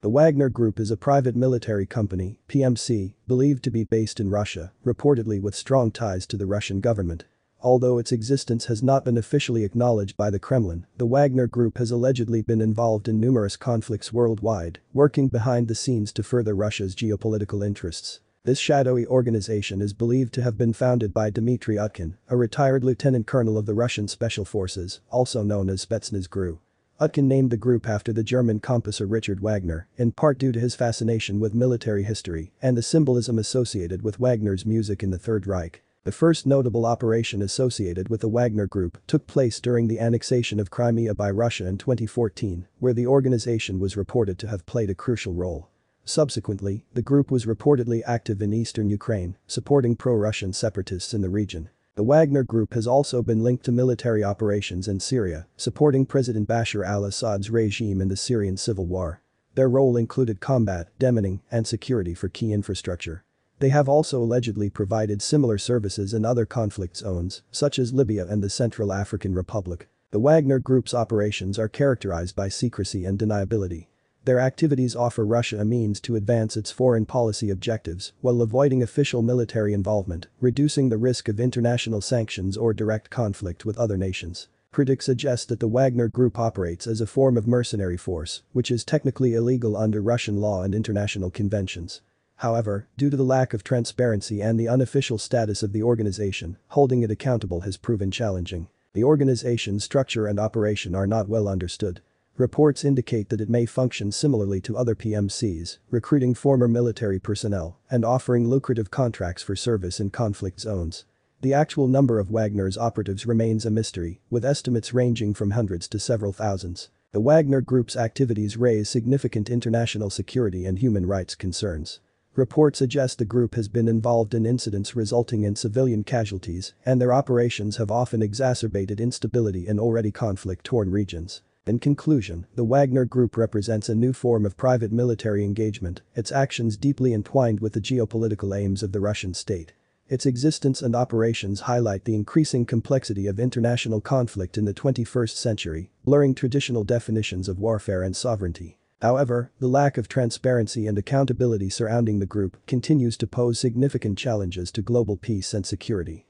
The Wagner Group is a private military company, PMC, believed to be based in Russia, reportedly with strong ties to the Russian government. Although its existence has not been officially acknowledged by the Kremlin, the Wagner Group has allegedly been involved in numerous conflicts worldwide, working behind the scenes to further Russia's geopolitical interests. This shadowy organization is believed to have been founded by Dmitry Utkin, a retired lieutenant colonel of the Russian Special Forces, also known as Spetsnaz GRU. Utkin named the group after the German composer Richard Wagner, in part due to his fascination with military history and the symbolism associated with Wagner's music in the Third Reich. The first notable operation associated with the Wagner Group took place during the annexation of Crimea by Russia in 2014, where the organization was reported to have played a crucial role. Subsequently, the group was reportedly active in eastern Ukraine, supporting pro-Russian separatists in the region. The Wagner Group has also been linked to military operations in Syria, supporting President Bashar al-Assad's regime in the Syrian civil war. Their role included combat, demining, and security for key infrastructure. They have also allegedly provided similar services in other conflict zones, such as Libya and the Central African Republic. The Wagner Group's operations are characterized by secrecy and deniability. Their activities offer Russia a means to advance its foreign policy objectives while avoiding official military involvement, reducing the risk of international sanctions or direct conflict with other nations. Critics suggest that the Wagner Group operates as a form of mercenary force, which is technically illegal under Russian law and international conventions. However, due to the lack of transparency and the unofficial status of the organization, holding it accountable has proven challenging. The organization's structure and operation are not well understood. Reports indicate that it may function similarly to other PMCs, recruiting former military personnel and offering lucrative contracts for service in conflict zones. The actual number of Wagner's operatives remains a mystery, with estimates ranging from hundreds to several thousands. The Wagner Group's activities raise significant international security and human rights concerns. Reports suggest the group has been involved in incidents resulting in civilian casualties and their operations have often exacerbated instability in already conflict-torn regions. In conclusion, the Wagner Group represents a new form of private military engagement, its actions deeply entwined with the geopolitical aims of the Russian state. Its existence and operations highlight the increasing complexity of international conflict in the 21st century, blurring traditional definitions of warfare and sovereignty. However, the lack of transparency and accountability surrounding the group continues to pose significant challenges to global peace and security.